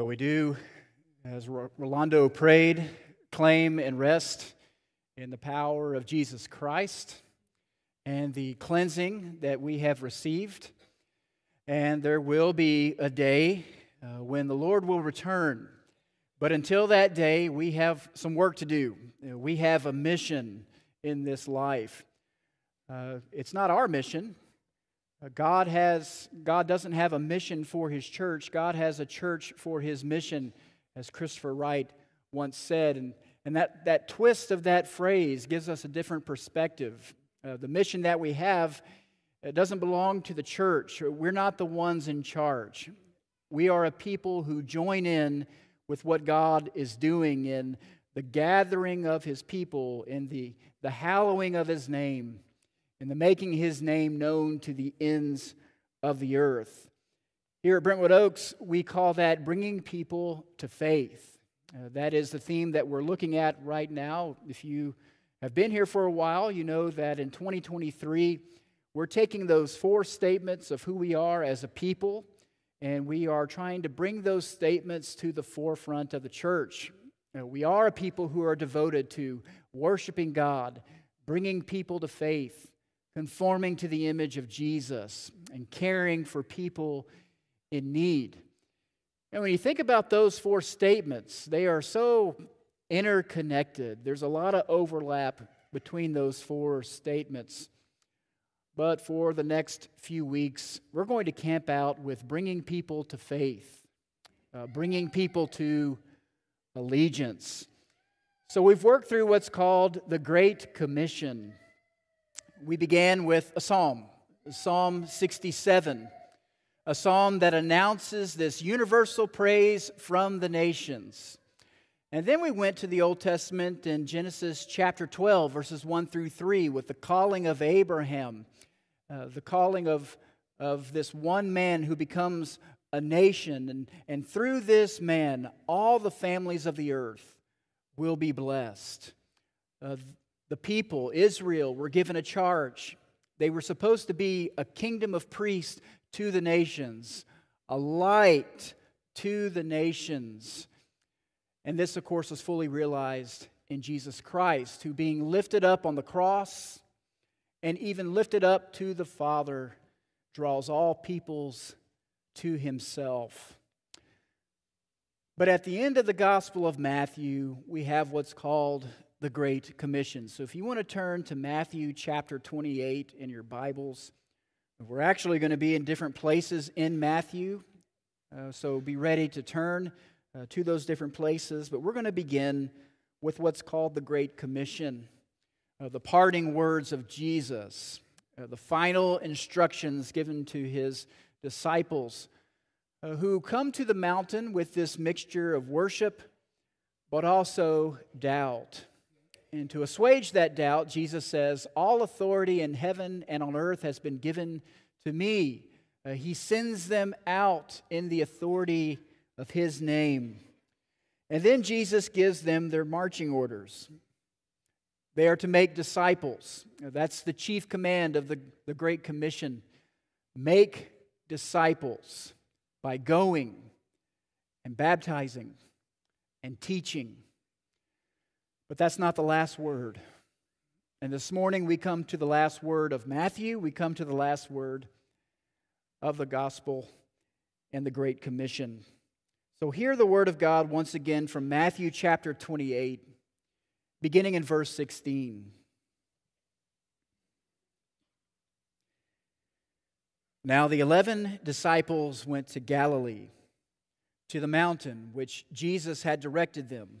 Well, we do, as Rolando prayed, claim and rest in the power of Jesus Christ and the cleansing that we have received. And there will be a day uh, when the Lord will return. But until that day, we have some work to do. We have a mission in this life. Uh, it's not our mission, God has God doesn't have a mission for his church. God has a church for his mission, as Christopher Wright once said. And, and that, that twist of that phrase gives us a different perspective. Uh, the mission that we have doesn't belong to the church. We're not the ones in charge. We are a people who join in with what God is doing in the gathering of his people, in the, the hallowing of his name in the making his name known to the ends of the earth. Here at Brentwood Oaks, we call that bringing people to faith. Uh, that is the theme that we're looking at right now. If you have been here for a while, you know that in 2023, we're taking those four statements of who we are as a people, and we are trying to bring those statements to the forefront of the church. Uh, we are a people who are devoted to worshiping God, bringing people to faith, conforming to the image of Jesus and caring for people in need. And when you think about those four statements, they are so interconnected. There's a lot of overlap between those four statements. But for the next few weeks, we're going to camp out with bringing people to faith, uh, bringing people to allegiance. So we've worked through what's called the Great Commission we began with a psalm, Psalm 67, a psalm that announces this universal praise from the nations. And then we went to the Old Testament in Genesis chapter 12, verses 1 through 3, with the calling of Abraham, uh, the calling of, of this one man who becomes a nation. And, and through this man, all the families of the earth will be blessed. Uh, the people, Israel, were given a charge. They were supposed to be a kingdom of priests to the nations, a light to the nations. And this, of course, was fully realized in Jesus Christ, who being lifted up on the cross and even lifted up to the Father, draws all peoples to himself. But at the end of the Gospel of Matthew, we have what's called the Great Commission. So if you want to turn to Matthew chapter 28 in your Bibles, we're actually going to be in different places in Matthew. Uh, so be ready to turn uh, to those different places. But we're going to begin with what's called the Great Commission, uh, the parting words of Jesus, uh, the final instructions given to his disciples uh, who come to the mountain with this mixture of worship but also doubt. And to assuage that doubt, Jesus says, All authority in heaven and on earth has been given to me. Uh, he sends them out in the authority of his name. And then Jesus gives them their marching orders. They are to make disciples. That's the chief command of the, the Great Commission. Make disciples by going and baptizing and teaching but that's not the last word. And this morning we come to the last word of Matthew, we come to the last word of the gospel and the Great Commission. So hear the word of God once again from Matthew chapter 28, beginning in verse 16. Now the eleven disciples went to Galilee, to the mountain which Jesus had directed them.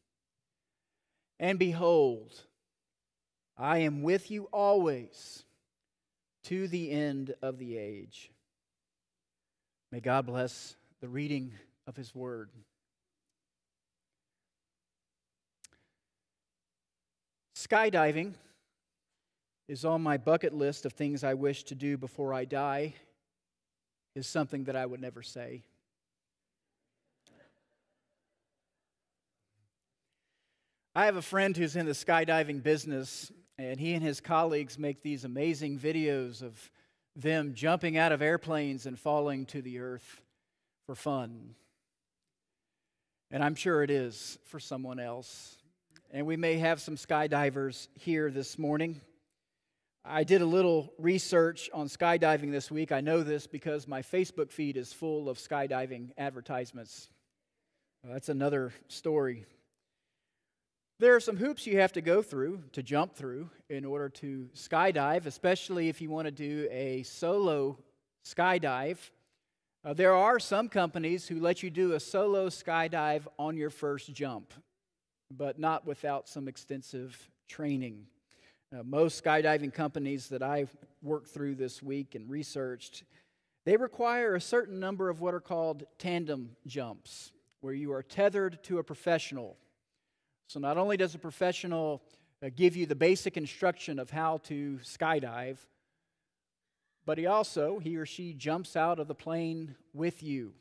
And behold, I am with you always to the end of the age. May God bless the reading of His Word. Skydiving is on my bucket list of things I wish to do before I die, is something that I would never say. I have a friend who's in the skydiving business, and he and his colleagues make these amazing videos of them jumping out of airplanes and falling to the earth for fun. And I'm sure it is for someone else. And we may have some skydivers here this morning. I did a little research on skydiving this week. I know this because my Facebook feed is full of skydiving advertisements. That's another story there are some hoops you have to go through to jump through in order to skydive, especially if you want to do a solo skydive. Uh, there are some companies who let you do a solo skydive on your first jump, but not without some extensive training. Uh, most skydiving companies that I've worked through this week and researched, they require a certain number of what are called tandem jumps, where you are tethered to a professional so, not only does a professional uh, give you the basic instruction of how to skydive, but he also, he or she jumps out of the plane with you.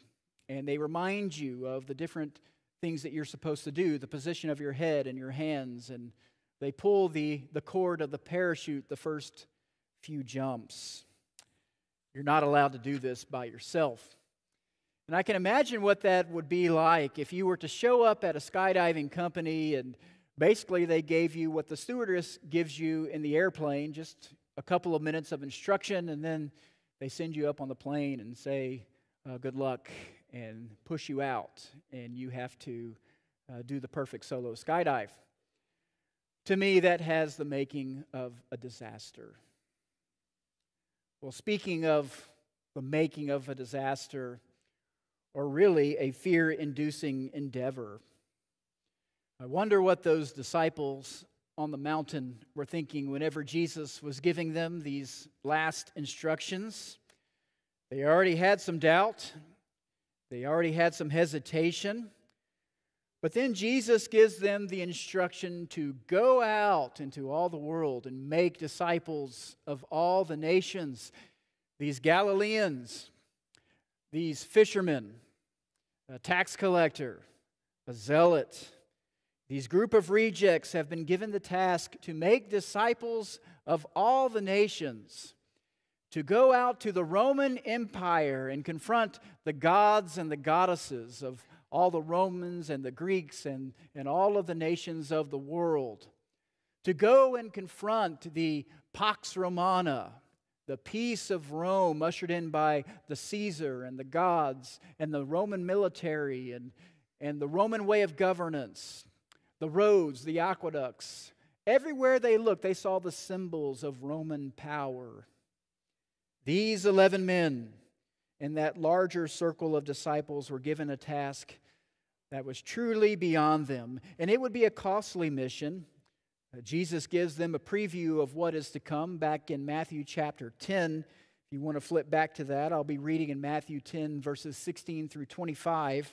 And they remind you of the different things that you're supposed to do, the position of your head and your hands. And they pull the, the cord of the parachute the first few jumps. You're not allowed to do this by yourself. And I can imagine what that would be like if you were to show up at a skydiving company and basically they gave you what the stewardess gives you in the airplane just a couple of minutes of instruction, and then they send you up on the plane and say, uh, Good luck, and push you out, and you have to uh, do the perfect solo skydive. To me, that has the making of a disaster. Well, speaking of the making of a disaster, or really a fear inducing endeavor. I wonder what those disciples on the mountain were thinking whenever Jesus was giving them these last instructions. They already had some doubt, they already had some hesitation. But then Jesus gives them the instruction to go out into all the world and make disciples of all the nations. These Galileans, these fishermen, a tax collector, a zealot, these group of rejects have been given the task to make disciples of all the nations, to go out to the Roman Empire and confront the gods and the goddesses of all the Romans and the Greeks and, and all of the nations of the world, to go and confront the Pax Romana, the peace of Rome, ushered in by the Caesar and the gods and the Roman military and, and the Roman way of governance, the roads, the aqueducts. Everywhere they looked, they saw the symbols of Roman power. These 11 men in that larger circle of disciples were given a task that was truly beyond them, and it would be a costly mission. Uh, Jesus gives them a preview of what is to come back in Matthew chapter 10. If you want to flip back to that, I'll be reading in Matthew 10, verses 16 through 25.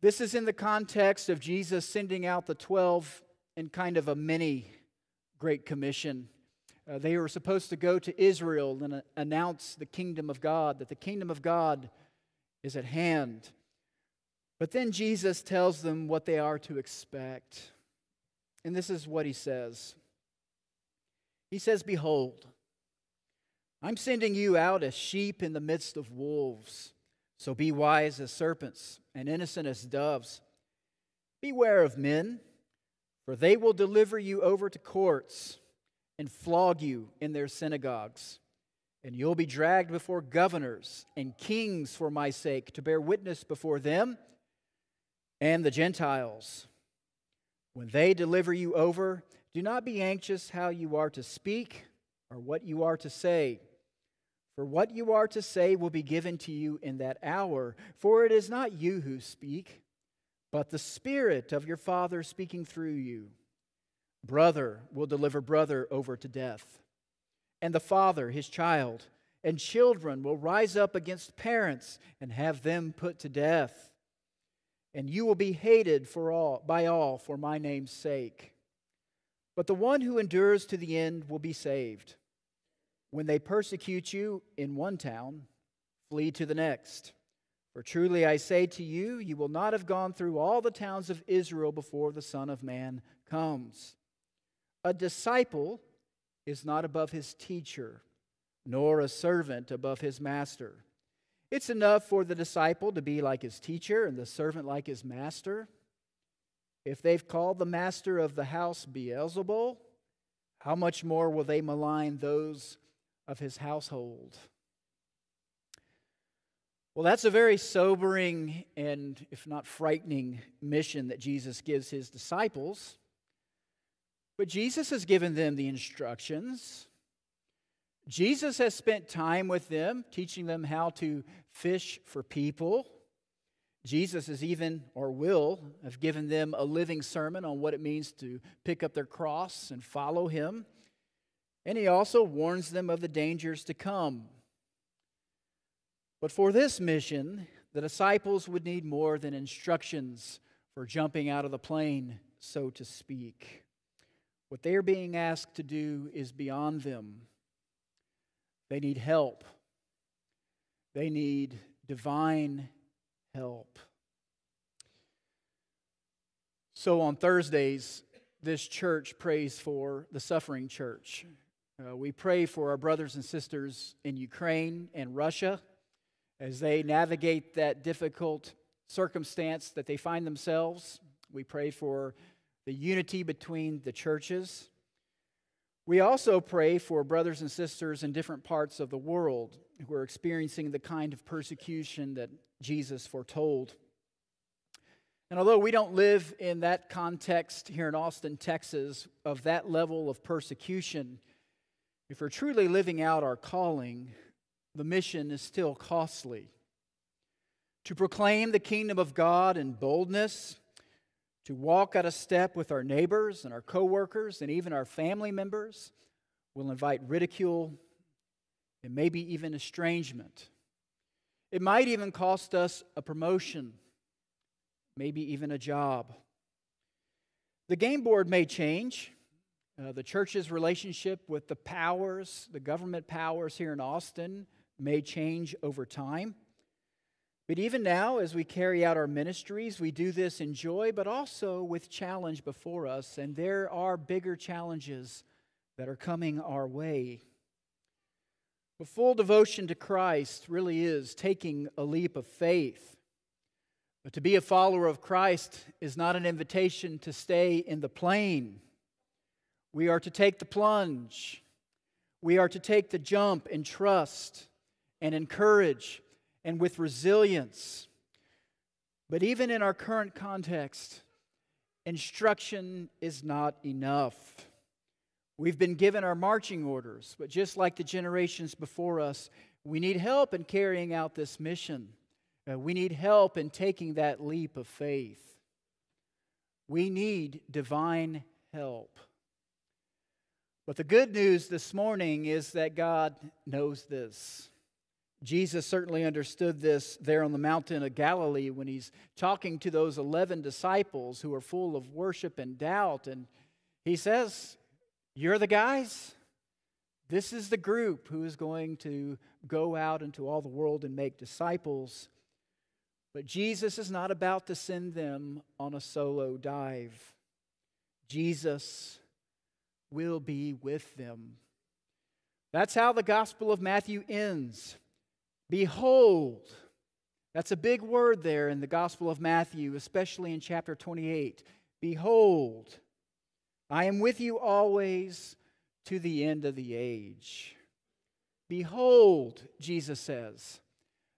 This is in the context of Jesus sending out the 12 in kind of a mini Great Commission. Uh, they were supposed to go to Israel and uh, announce the kingdom of God, that the kingdom of God is at hand. But then Jesus tells them what they are to expect. And this is what he says He says, Behold, I'm sending you out as sheep in the midst of wolves. So be wise as serpents and innocent as doves. Beware of men, for they will deliver you over to courts and flog you in their synagogues. And you'll be dragged before governors and kings for my sake to bear witness before them and the Gentiles. When they deliver you over, do not be anxious how you are to speak or what you are to say. For what you are to say will be given to you in that hour. For it is not you who speak, but the Spirit of your Father speaking through you. Brother will deliver brother over to death, and the father his child, and children will rise up against parents and have them put to death. And you will be hated for all, by all for my name's sake. But the one who endures to the end will be saved. When they persecute you in one town, flee to the next. For truly I say to you, you will not have gone through all the towns of Israel before the Son of Man comes. A disciple is not above his teacher nor a servant above his master. It's enough for the disciple to be like his teacher and the servant like his master. If they've called the master of the house Beelzebul, how much more will they malign those of his household? Well, that's a very sobering and, if not frightening, mission that Jesus gives his disciples. But Jesus has given them the instructions. Jesus has spent time with them, teaching them how to fish for people. Jesus has even, or will, have given them a living sermon on what it means to pick up their cross and follow him. And he also warns them of the dangers to come. But for this mission, the disciples would need more than instructions for jumping out of the plane, so to speak. What they are being asked to do is beyond them. They need help. They need divine help. So on Thursdays, this church prays for the suffering church. Uh, we pray for our brothers and sisters in Ukraine and Russia as they navigate that difficult circumstance that they find themselves. We pray for the unity between the churches. We also pray for brothers and sisters in different parts of the world who are experiencing the kind of persecution that Jesus foretold. And although we don't live in that context here in Austin, Texas, of that level of persecution, if we're truly living out our calling, the mission is still costly. To proclaim the kingdom of God in boldness, to walk out of step with our neighbors and our coworkers and even our family members will invite ridicule and maybe even estrangement. It might even cost us a promotion, maybe even a job. The game board may change. Uh, the church's relationship with the powers, the government powers here in Austin, may change over time. But even now, as we carry out our ministries, we do this in joy, but also with challenge before us. And there are bigger challenges that are coming our way. The full devotion to Christ really is taking a leap of faith. But to be a follower of Christ is not an invitation to stay in the plane. We are to take the plunge. We are to take the jump in trust and encourage and with resilience. But even in our current context, instruction is not enough. We've been given our marching orders, but just like the generations before us, we need help in carrying out this mission. Uh, we need help in taking that leap of faith. We need divine help. But the good news this morning is that God knows this. Jesus certainly understood this there on the mountain of Galilee when he's talking to those 11 disciples who are full of worship and doubt. And he says, You're the guys. This is the group who is going to go out into all the world and make disciples. But Jesus is not about to send them on a solo dive. Jesus will be with them. That's how the Gospel of Matthew ends. Behold, that's a big word there in the Gospel of Matthew, especially in chapter 28. Behold, I am with you always to the end of the age. Behold, Jesus says,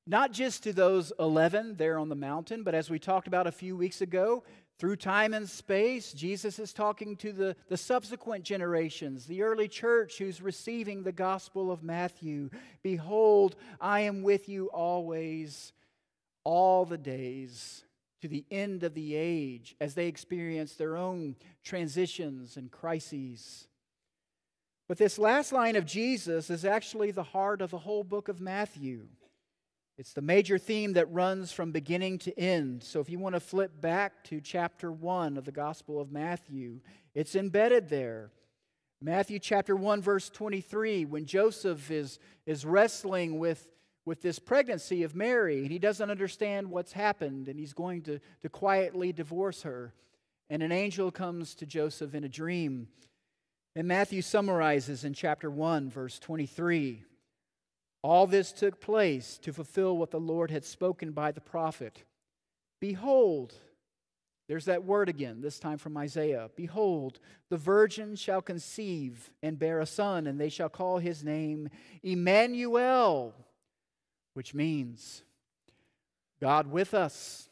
not just to those 11 there on the mountain, but as we talked about a few weeks ago, through time and space, Jesus is talking to the, the subsequent generations, the early church who's receiving the gospel of Matthew. Behold, I am with you always, all the days, to the end of the age, as they experience their own transitions and crises. But this last line of Jesus is actually the heart of the whole book of Matthew. It's the major theme that runs from beginning to end. So if you want to flip back to chapter 1 of the Gospel of Matthew, it's embedded there. Matthew chapter 1, verse 23, when Joseph is, is wrestling with, with this pregnancy of Mary, and he doesn't understand what's happened, and he's going to, to quietly divorce her. And an angel comes to Joseph in a dream and Matthew summarizes in chapter 1, verse 23 All this took place to fulfill what the Lord had spoken by the prophet. Behold, there's that word again, this time from Isaiah. Behold, the virgin shall conceive and bear a son, and they shall call his name Emmanuel, which means God with us.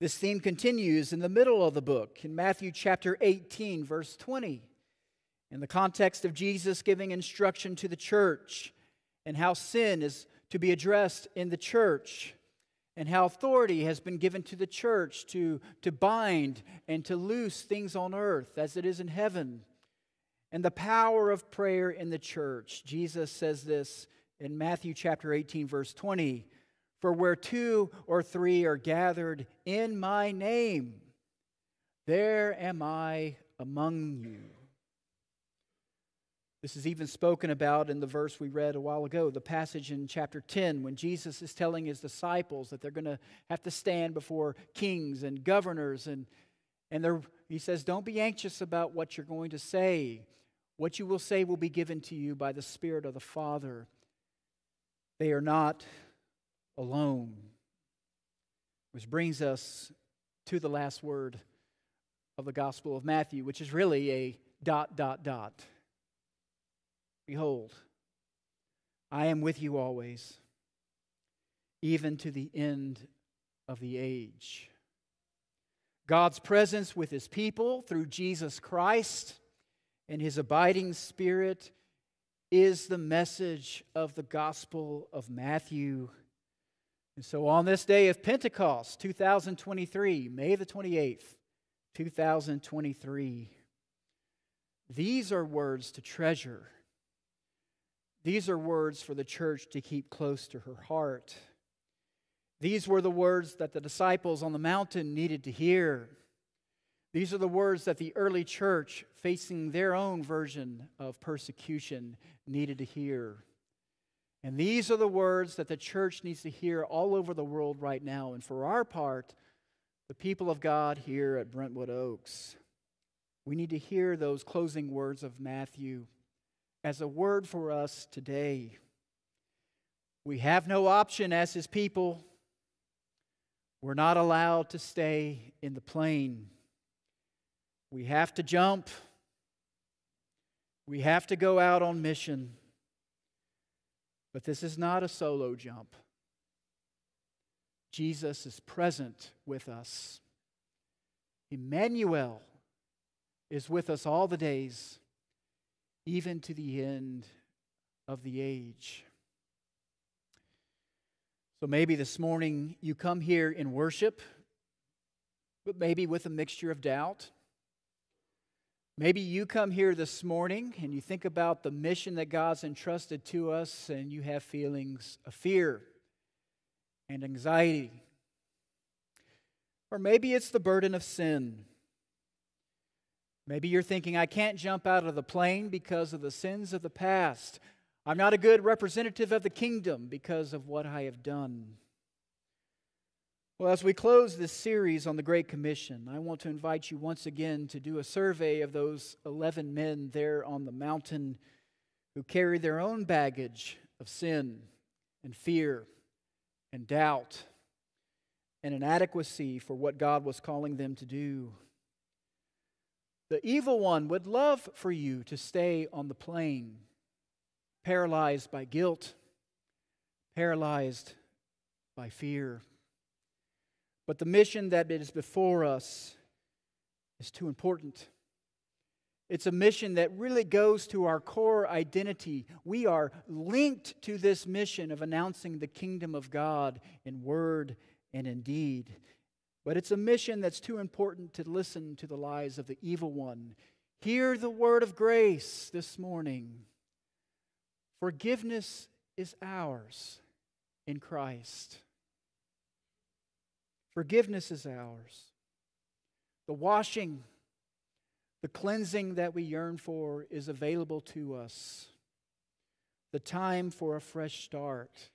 This theme continues in the middle of the book in Matthew chapter 18, verse 20, in the context of Jesus giving instruction to the church and how sin is to be addressed in the church and how authority has been given to the church to, to bind and to loose things on earth as it is in heaven. And the power of prayer in the church. Jesus says this in Matthew chapter 18, verse 20 for where two or three are gathered in my name, there am I among you. This is even spoken about in the verse we read a while ago, the passage in chapter 10, when Jesus is telling his disciples that they're going to have to stand before kings and governors. And, and they're, he says, Don't be anxious about what you're going to say. What you will say will be given to you by the Spirit of the Father. They are not alone. Which brings us to the last word of the Gospel of Matthew, which is really a dot, dot, dot. Behold, I am with you always, even to the end of the age. God's presence with his people through Jesus Christ and his abiding spirit is the message of the Gospel of Matthew and so on this day of Pentecost, 2023, May the 28th, 2023, these are words to treasure. These are words for the church to keep close to her heart. These were the words that the disciples on the mountain needed to hear. These are the words that the early church, facing their own version of persecution, needed to hear. And these are the words that the church needs to hear all over the world right now. And for our part, the people of God here at Brentwood Oaks, we need to hear those closing words of Matthew as a word for us today. We have no option as his people. We're not allowed to stay in the plane. We have to jump. We have to go out on mission. But this is not a solo jump. Jesus is present with us. Emmanuel is with us all the days, even to the end of the age. So maybe this morning you come here in worship, but maybe with a mixture of doubt. Maybe you come here this morning and you think about the mission that God's entrusted to us and you have feelings of fear and anxiety. Or maybe it's the burden of sin. Maybe you're thinking, I can't jump out of the plane because of the sins of the past. I'm not a good representative of the kingdom because of what I have done. Well, as we close this series on the Great Commission, I want to invite you once again to do a survey of those 11 men there on the mountain who carry their own baggage of sin and fear and doubt and inadequacy for what God was calling them to do. The evil one would love for you to stay on the plane, paralyzed by guilt, paralyzed by fear. But the mission that is before us is too important. It's a mission that really goes to our core identity. We are linked to this mission of announcing the kingdom of God in word and in deed. But it's a mission that's too important to listen to the lies of the evil one. Hear the word of grace this morning. Forgiveness is ours in Christ. Forgiveness is ours. The washing, the cleansing that we yearn for is available to us. The time for a fresh start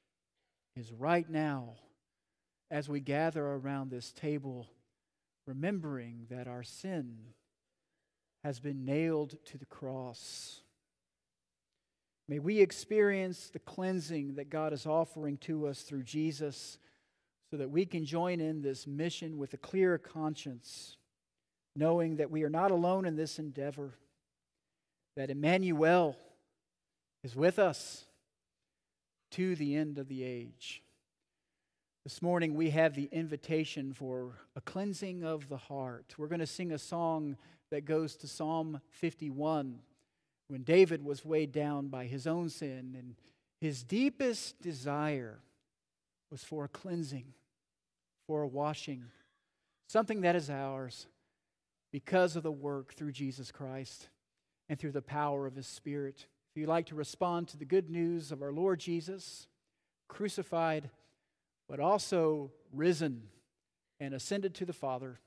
is right now as we gather around this table, remembering that our sin has been nailed to the cross. May we experience the cleansing that God is offering to us through Jesus so that we can join in this mission with a clear conscience, knowing that we are not alone in this endeavor, that Emmanuel is with us to the end of the age. This morning we have the invitation for a cleansing of the heart. We're going to sing a song that goes to Psalm 51 when David was weighed down by his own sin and his deepest desire was for a cleansing, for a washing, something that is ours because of the work through Jesus Christ and through the power of his Spirit. If you'd like to respond to the good news of our Lord Jesus, crucified, but also risen and ascended to the Father,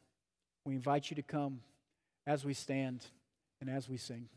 we invite you to come as we stand and as we sing.